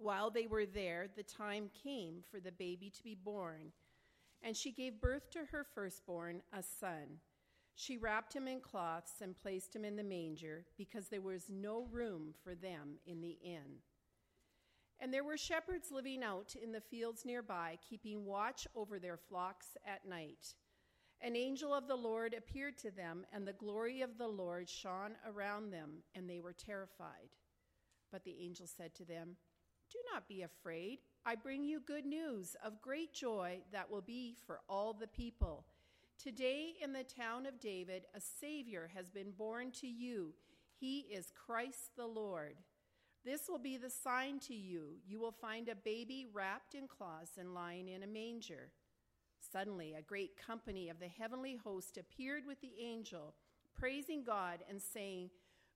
While they were there, the time came for the baby to be born, and she gave birth to her firstborn, a son. She wrapped him in cloths and placed him in the manger because there was no room for them in the inn. And there were shepherds living out in the fields nearby, keeping watch over their flocks at night. An angel of the Lord appeared to them, and the glory of the Lord shone around them, and they were terrified. But the angel said to them, do not be afraid. I bring you good news of great joy that will be for all the people. Today, in the town of David, a Savior has been born to you. He is Christ the Lord. This will be the sign to you. You will find a baby wrapped in cloths and lying in a manger. Suddenly, a great company of the heavenly host appeared with the angel, praising God and saying,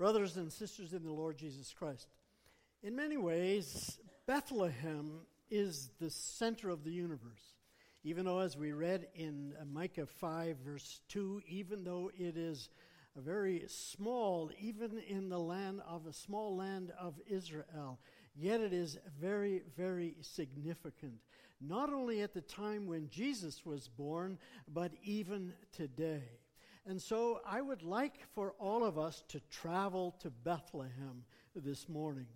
Brothers and sisters in the Lord Jesus Christ, in many ways, Bethlehem is the center of the universe. Even though, as we read in uh, Micah 5, verse 2, even though it is a very small, even in the land of a small land of Israel, yet it is very, very significant. Not only at the time when Jesus was born, but even today. And so I would like for all of us to travel to Bethlehem this morning.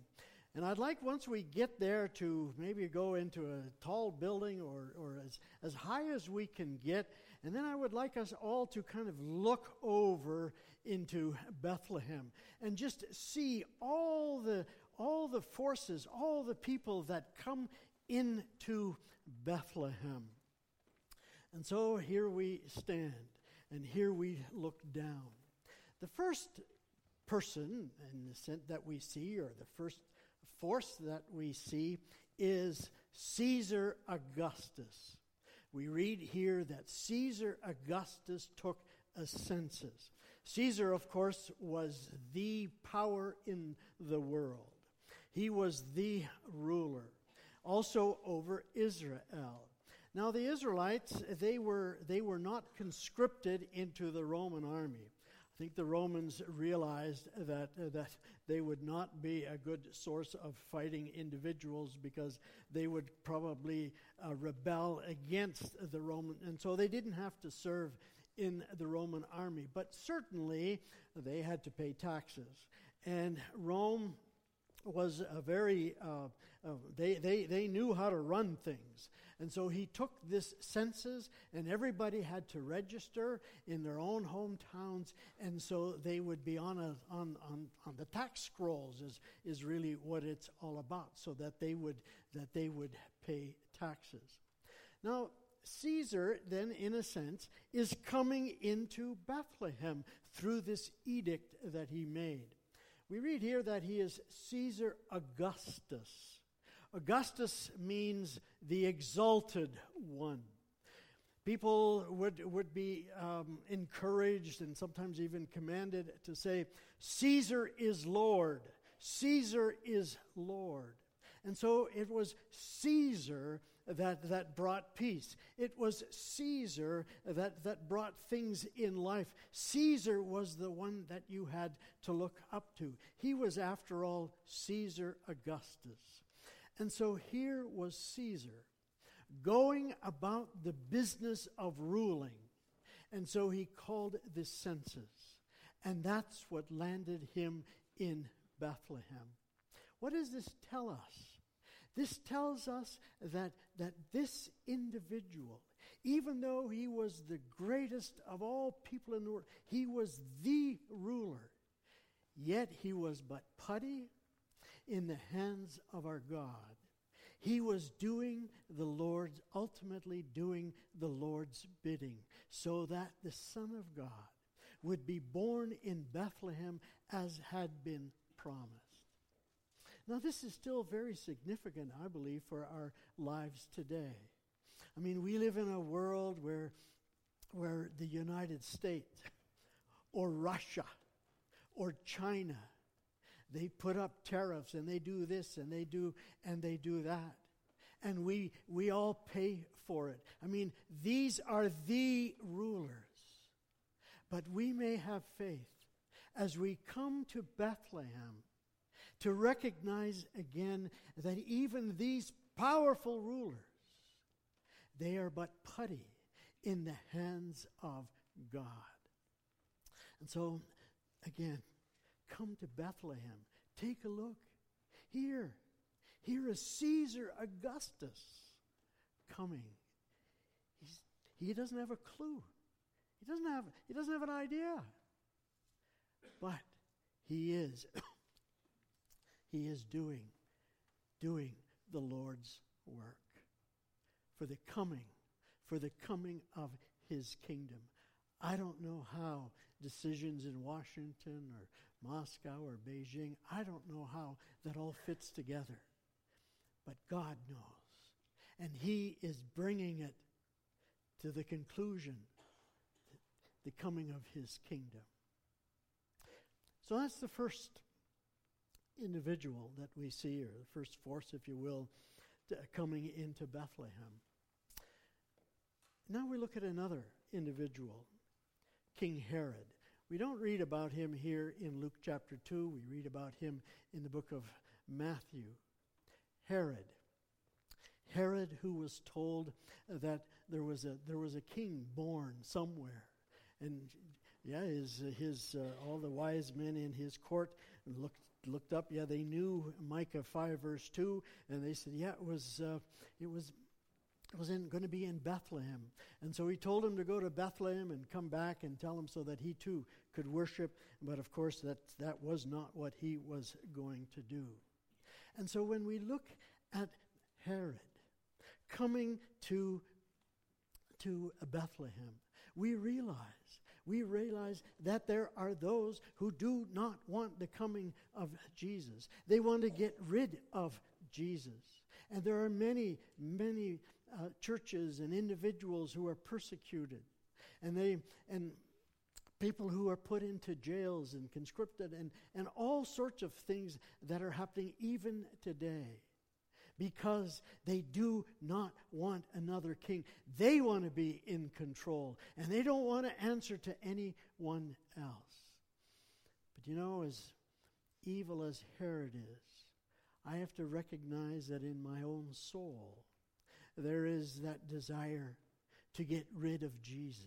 And I'd like once we get there to maybe go into a tall building or, or as, as high as we can get. And then I would like us all to kind of look over into Bethlehem and just see all the, all the forces, all the people that come into Bethlehem. And so here we stand. And here we look down. The first person in the sense that we see, or the first force that we see, is Caesar Augustus. We read here that Caesar Augustus took a census. Caesar, of course, was the power in the world. He was the ruler, also over Israel. Now, the Israelites, they were, they were not conscripted into the Roman army. I think the Romans realized that, uh, that they would not be a good source of fighting individuals because they would probably uh, rebel against the Roman, and so they didn't have to serve in the Roman army. But certainly they had to pay taxes. And Rome was a very, uh, uh, they, they, they knew how to run things. And so he took this census, and everybody had to register in their own hometowns, and so they would be on, a, on, on, on the tax scrolls, is, is really what it's all about, so that they would, that they would pay taxes. Now, Caesar, then, in a sense, is coming into Bethlehem through this edict that he made. We read here that he is Caesar Augustus. Augustus means the exalted one. People would, would be um, encouraged and sometimes even commanded to say, Caesar is Lord. Caesar is Lord. And so it was Caesar that, that brought peace. It was Caesar that, that brought things in life. Caesar was the one that you had to look up to. He was, after all, Caesar Augustus. And so here was Caesar going about the business of ruling. And so he called the census. And that's what landed him in Bethlehem. What does this tell us? This tells us that, that this individual, even though he was the greatest of all people in the world, he was the ruler, yet he was but putty in the hands of our God. He was doing the Lord's, ultimately doing the Lord's bidding, so that the Son of God would be born in Bethlehem as had been promised. Now, this is still very significant, I believe, for our lives today. I mean, we live in a world where, where the United States or Russia or China they put up tariffs and they do this and they do and they do that. And we we all pay for it. I mean, these are the rulers. But we may have faith as we come to Bethlehem to recognize again that even these powerful rulers they are but putty in the hands of God. And so again, Come to Bethlehem. Take a look. Here, here is Caesar Augustus coming. He's, he doesn't have a clue. He doesn't have, he doesn't have an idea. But he is. he is doing, doing the Lord's work for the coming, for the coming of his kingdom. I don't know how decisions in Washington or Moscow or Beijing. I don't know how that all fits together. But God knows. And He is bringing it to the conclusion, the coming of His kingdom. So that's the first individual that we see, or the first force, if you will, coming into Bethlehem. Now we look at another individual, King Herod. We don't read about him here in Luke chapter 2. We read about him in the book of Matthew. Herod. Herod, who was told that there was a, there was a king born somewhere. And yeah, his, his, uh, all the wise men in his court looked, looked up. Yeah, they knew Micah 5, verse 2. And they said, yeah, it was, uh, it was was in, going to be in Bethlehem. And so he told him to go to Bethlehem and come back and tell him so that he too could worship. But of course, that, that was not what he was going to do. And so when we look at Herod coming to, to Bethlehem, we realize we realize that there are those who do not want the coming of Jesus. They want to get rid of Jesus. And there are many, many uh, churches and individuals who are persecuted, and they and people who are put into jails and conscripted, and and all sorts of things that are happening even today. Because they do not want another king. They want to be in control, and they don't want to answer to anyone else. But you know, as evil as Herod is, I have to recognize that in my own soul, there is that desire to get rid of Jesus.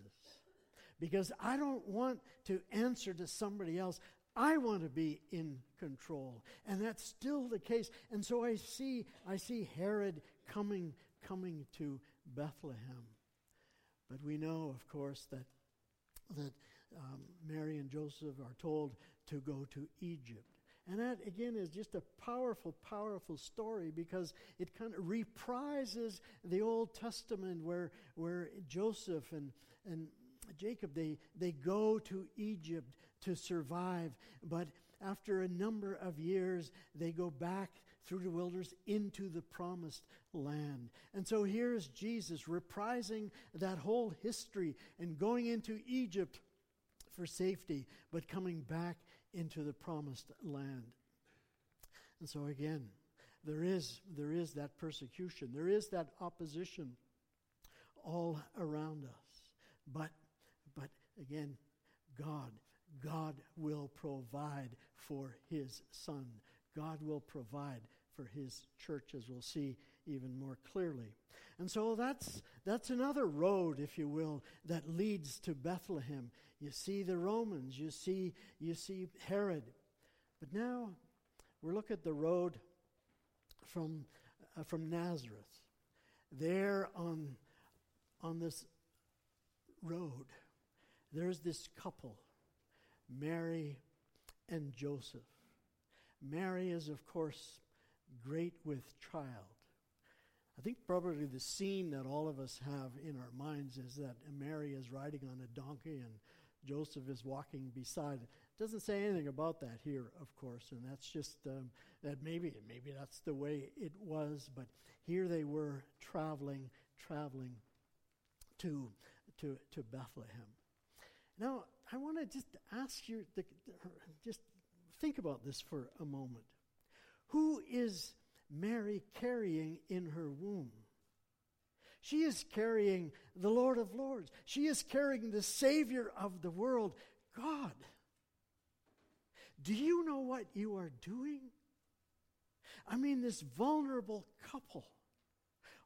Because I don't want to answer to somebody else. I want to be in control. And that's still the case. And so I see I see Herod coming coming to Bethlehem. But we know, of course, that that um, Mary and Joseph are told to go to Egypt. And that, again, is just a powerful, powerful story because it kind of reprises the Old Testament where, where Joseph and, and Jacob, they, they go to Egypt to survive, but after a number of years, they go back through the wilderness into the promised land. And so here's Jesus reprising that whole history and going into Egypt for safety, but coming back into the promised land. And so again, there is, there is that persecution, there is that opposition all around us. But, but again, God, God will provide for his son. God will provide for his church, as we'll see even more clearly. And so that's, that's another road, if you will, that leads to Bethlehem. You see the Romans, you see, you see Herod. But now we look at the road from, uh, from Nazareth. There on, on this road, there's this couple, Mary and Joseph. Mary is, of course, great with child. I think probably the scene that all of us have in our minds is that Mary is riding on a donkey and Joseph is walking beside it. Doesn't say anything about that here, of course, and that's just um, that maybe maybe that's the way it was. But here they were traveling, traveling to to to Bethlehem. Now I want to just ask you, to, just think about this for a moment. Who is Mary carrying in her womb? She is carrying the Lord of Lords. She is carrying the Savior of the world, God. Do you know what you are doing? I mean, this vulnerable couple,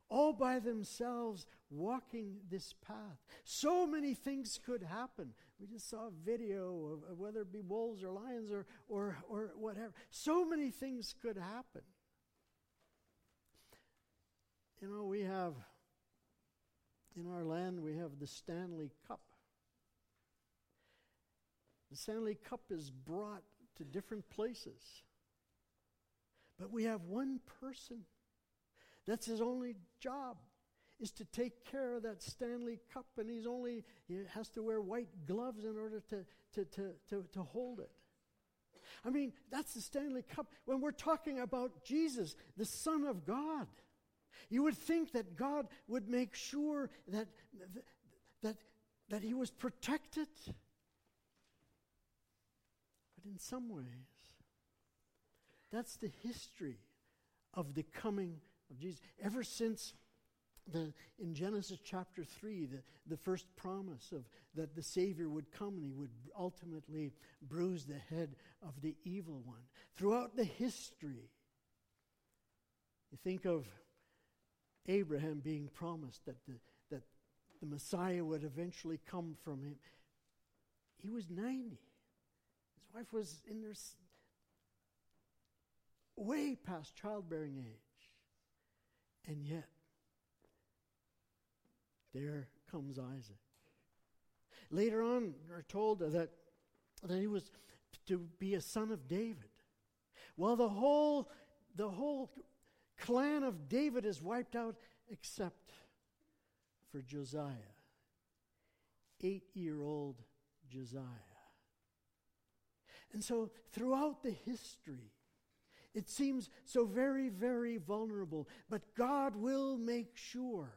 all by themselves, walking this path. So many things could happen. We just saw a video of, of whether it be wolves or lions or, or, or whatever. So many things could happen. You know, we have, in our land, we have the Stanley Cup. The Stanley Cup is brought to different places. But we have one person. That's his only job is to take care of that Stanley Cup, and he's only he has to wear white gloves in order to, to, to, to, to hold it. I mean, that's the Stanley Cup. When we're talking about Jesus, the Son of God, you would think that God would make sure that, that, that he was protected. But in some ways, that's the history of the coming of Jesus. Ever since the, in Genesis chapter 3, the, the first promise of that the Savior would come and he would ultimately bruise the head of the evil one. Throughout the history, you think of Abraham being promised that the, that the Messiah would eventually come from him. He was 90. His wife was in their way past childbearing age. And yet, there comes Isaac. Later on, we're told that, that he was to be a son of David. Well, the whole, the whole clan of David is wiped out except for Josiah, eight year old Josiah. And so, throughout the history, it seems so very, very vulnerable, but God will make sure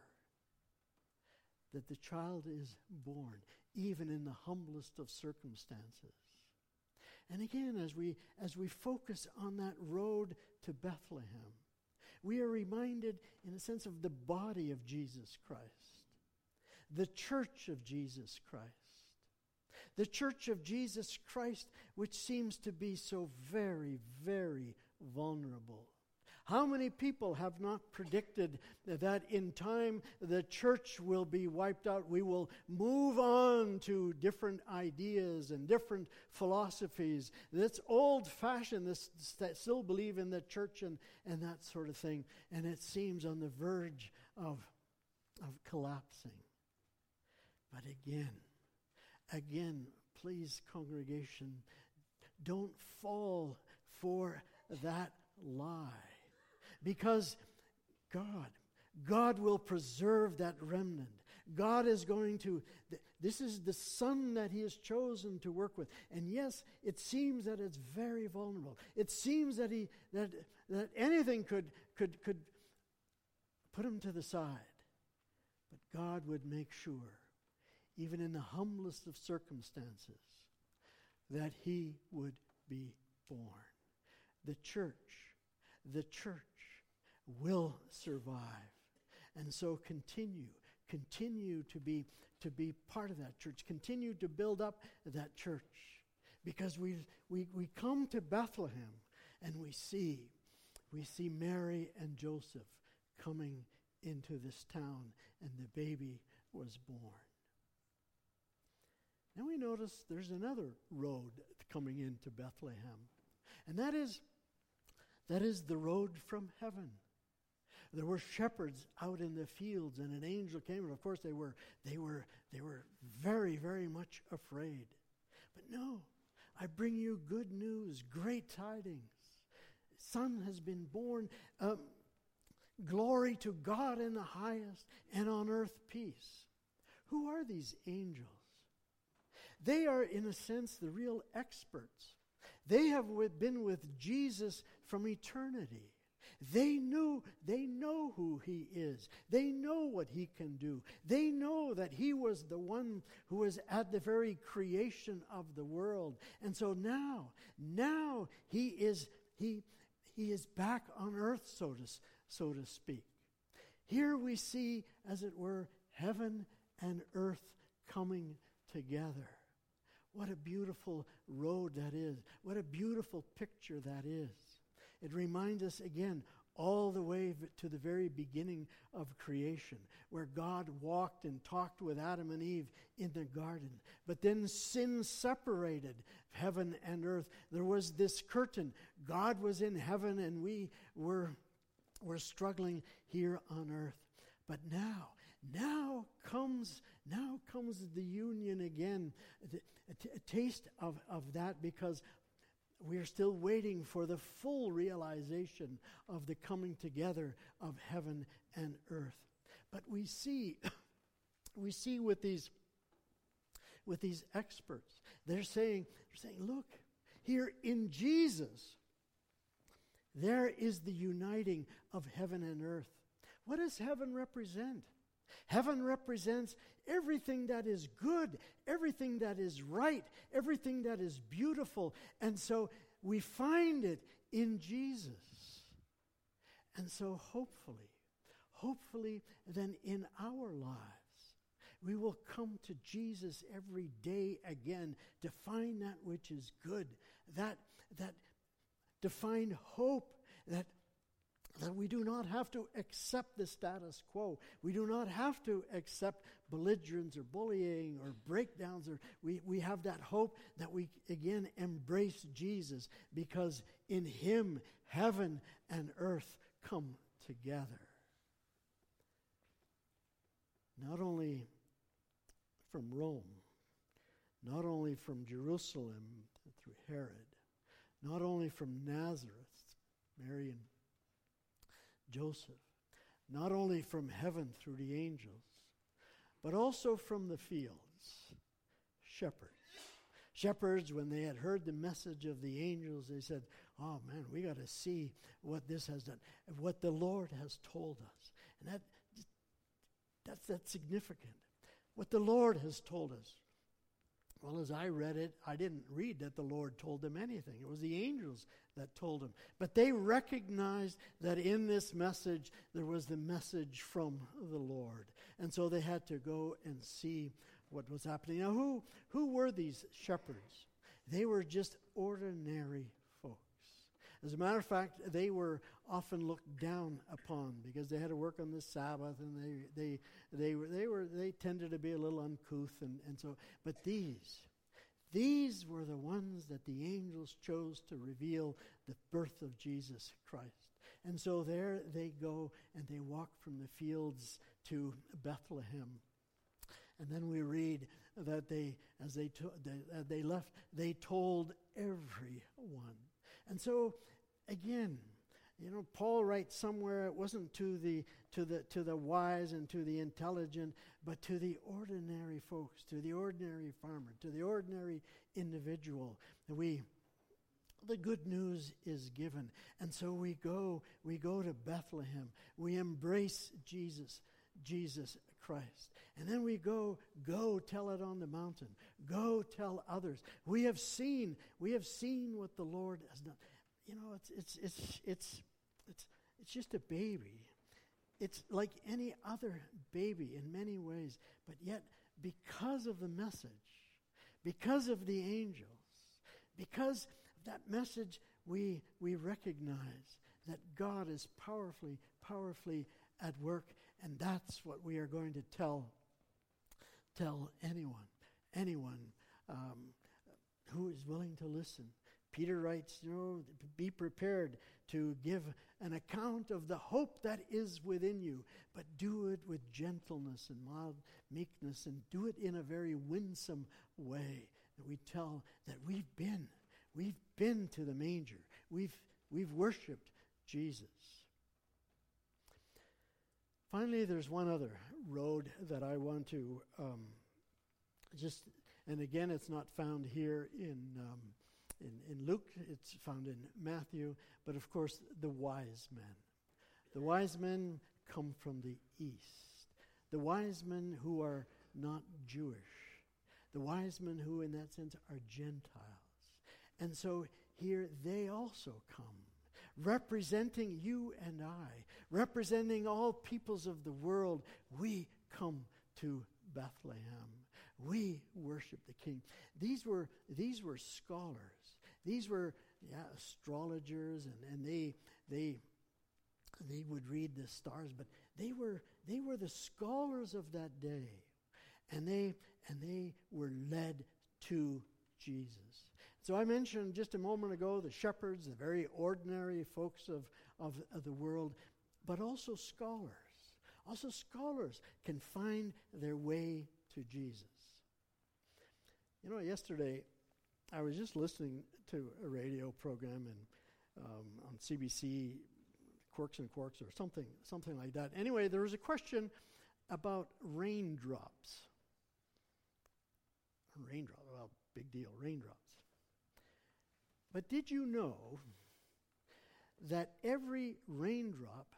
that the child is born, even in the humblest of circumstances. And again, as we, as we focus on that road to Bethlehem, we are reminded, in a sense, of the body of Jesus Christ, the church of Jesus Christ. The church of Jesus Christ, which seems to be so very, very vulnerable. How many people have not predicted that in time the church will be wiped out? We will move on to different ideas and different philosophies. That's old fashioned, this, that still believe in the church and, and that sort of thing. And it seems on the verge of, of collapsing. But again, again, please, congregation, don't fall for that lie. Because God, God will preserve that remnant. God is going to, this is the son that he has chosen to work with. And yes, it seems that it's very vulnerable. It seems that he, that, that anything could, could, could put him to the side. But God would make sure, even in the humblest of circumstances, that he would be born. The church, the church will survive. And so continue, continue to be to be part of that church. Continue to build up that church. Because we we, we come to Bethlehem and we see we see Mary and Joseph coming into this town and the baby was born. Now we notice there's another road coming into Bethlehem. And that is that is the road from heaven. There were shepherds out in the fields, and an angel came, and of course they were they were they were very, very much afraid. But no, I bring you good news, great tidings. Son has been born. Um, glory to God in the highest, and on earth peace. Who are these angels? They are, in a sense, the real experts. They have been with Jesus from eternity. They knew, they know who he is. They know what he can do. They know that he was the one who was at the very creation of the world. And so now, now he is, he, he is back on earth, so to, so to speak. Here we see, as it were, heaven and earth coming together. What a beautiful road that is. What a beautiful picture that is. It reminds us again all the way to the very beginning of creation, where God walked and talked with Adam and Eve in the garden. But then sin separated heaven and earth. There was this curtain. God was in heaven, and we were, were struggling here on earth. But now, now comes now comes the union again, a, taste of, of that because we are still waiting for the full realization of the coming together of heaven and earth. But we see, we see with these, with these experts, they're saying, they're saying, look, here in Jesus, there is the uniting of heaven and earth. What does heaven represent? Heaven represents everything that is good, everything that is right, everything that is beautiful. And so we find it in Jesus. And so hopefully, hopefully, then in our lives, we will come to Jesus every day again to find that which is good, that, that to find hope, that that we do not have to accept the status quo. We do not have to accept belligerence or bullying or breakdowns. Or we, we have that hope that we again embrace Jesus because in Him heaven and earth come together. Not only from Rome, not only from Jerusalem through Herod, not only from Nazareth, Mary and Joseph, not only from heaven through the angels, but also from the fields, shepherds. Shepherds, when they had heard the message of the angels, they said, Oh man, we got to see what this has done, what the Lord has told us. And that, that's, that's significant. What the Lord has told us. Well, as I read it, I didn't read that the Lord told them anything. It was the angels that told them. But they recognized that in this message, there was the message from the Lord. And so they had to go and see what was happening. Now, who, who were these shepherds? They were just ordinary. As a matter of fact, they were often looked down upon because they had to work on the Sabbath and they, they, they, were, they, were, they tended to be a little uncouth. And, and so, but these, these were the ones that the angels chose to reveal the birth of Jesus Christ. And so there they go and they walk from the fields to Bethlehem. And then we read that they, as they, to, they, uh, they left, they told everyone. And so, again, You know, Paul writes somewhere it wasn't to the, to, the, to the wise and to the intelligent, but to the ordinary folks, to the ordinary farmer, to the ordinary individual. We, the good news is given. And so we go, we go to Bethlehem. We embrace Jesus, Jesus Christ. And then we go, go tell it on the mountain. Go tell others. We have seen, we have seen what the Lord has done. You know, it's it's it's it's it's it's just a baby. It's like any other baby in many ways, but yet because of the message, because of the angels, because of that message, we we recognize that God is powerfully, powerfully at work, and that's what we are going to tell tell anyone, anyone um, who is willing to listen. Peter writes, you know, be prepared to give an account of the hope that is within you, but do it with gentleness and mild meekness, and do it in a very winsome way. That we tell that we've been, we've been to the manger, we've we've worshipped Jesus. Finally, there's one other road that I want to um, just, and again, it's not found here in, um, in, in Luke, it's found in Matthew, but of course, the wise men. The wise men come from the east. The wise men who are not Jewish. The wise men who, in that sense, are Gentiles. And so here they also come representing you and I, representing all peoples of the world, we come to Bethlehem. We worship the King. These were, these were scholars. These were yeah, astrologers, and, and they, they, they would read the stars, but they were, they were the scholars of that day. And they, and they were led to Jesus. So I mentioned just a moment ago the shepherds, the very ordinary folks of, of, of the world, but also scholars. Also, scholars can find their way to Jesus. You know, yesterday I was just listening to a radio program and um, on CBC, Quirks and Quarks or something, something like that. Anyway, there was a question about raindrops. Raindrops, well, big deal, raindrops. But did you know that every raindrop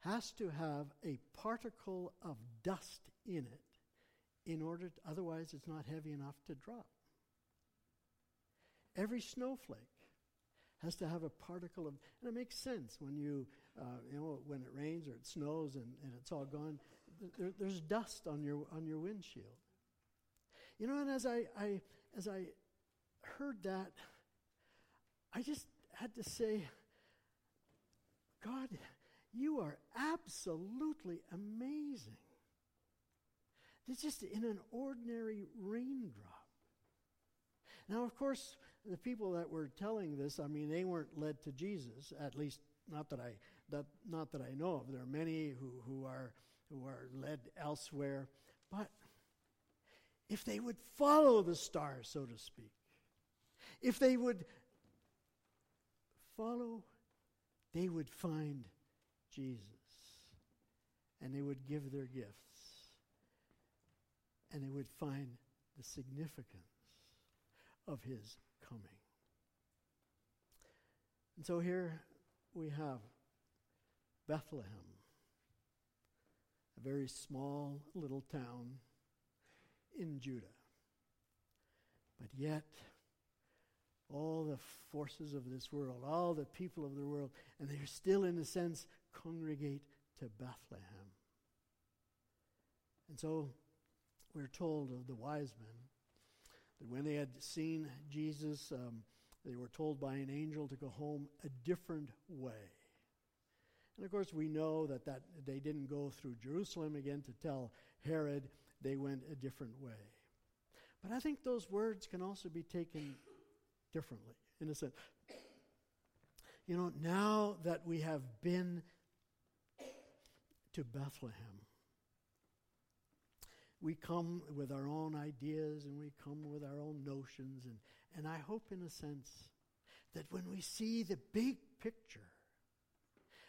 has to have a particle of dust in it in order to, otherwise it's not heavy enough to drop. Every snowflake has to have a particle of, and it makes sense when you, uh, you know, when it rains or it snows and, and it's all gone, there, there's dust on your, on your windshield. You know, and as I, I, as I heard that, I just had to say, God, you are absolutely amazing. It's just in an ordinary raindrop. Now, of course, the people that were telling this, I mean, they weren't led to Jesus, at least not that I, that, not that I know of. There are many who, who, are, who are led elsewhere. But if they would follow the star, so to speak, if they would follow, they would find Jesus and they would give their gifts and they would find the significance of his coming. And so here we have Bethlehem, a very small little town in Judah. But yet, all the forces of this world, all the people of the world, and they're still, in a sense, congregate to Bethlehem. And so we're told of the wise men that when they had seen Jesus, um, they were told by an angel to go home a different way. And of course, we know that, that they didn't go through Jerusalem again to tell Herod, they went a different way. But I think those words can also be taken differently, in a sense. You know, now that we have been to Bethlehem, we come with our own ideas and we come with our own notions. And, and I hope, in a sense, that when we see the big picture,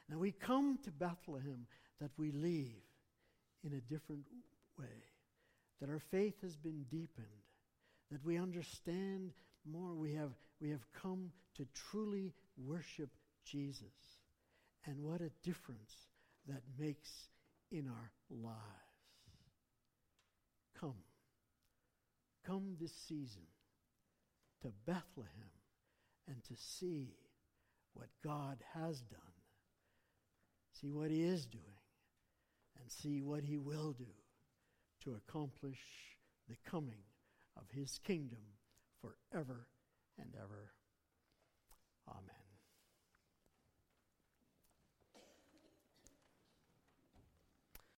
Now we come to Bethlehem that we leave in a different way, that our faith has been deepened, that we understand more. We have, we have come to truly worship Jesus. And what a difference that makes in our lives. Come. Come this season to Bethlehem and to see what God has done. See what He is doing and see what He will do to accomplish the coming of His kingdom forever and ever.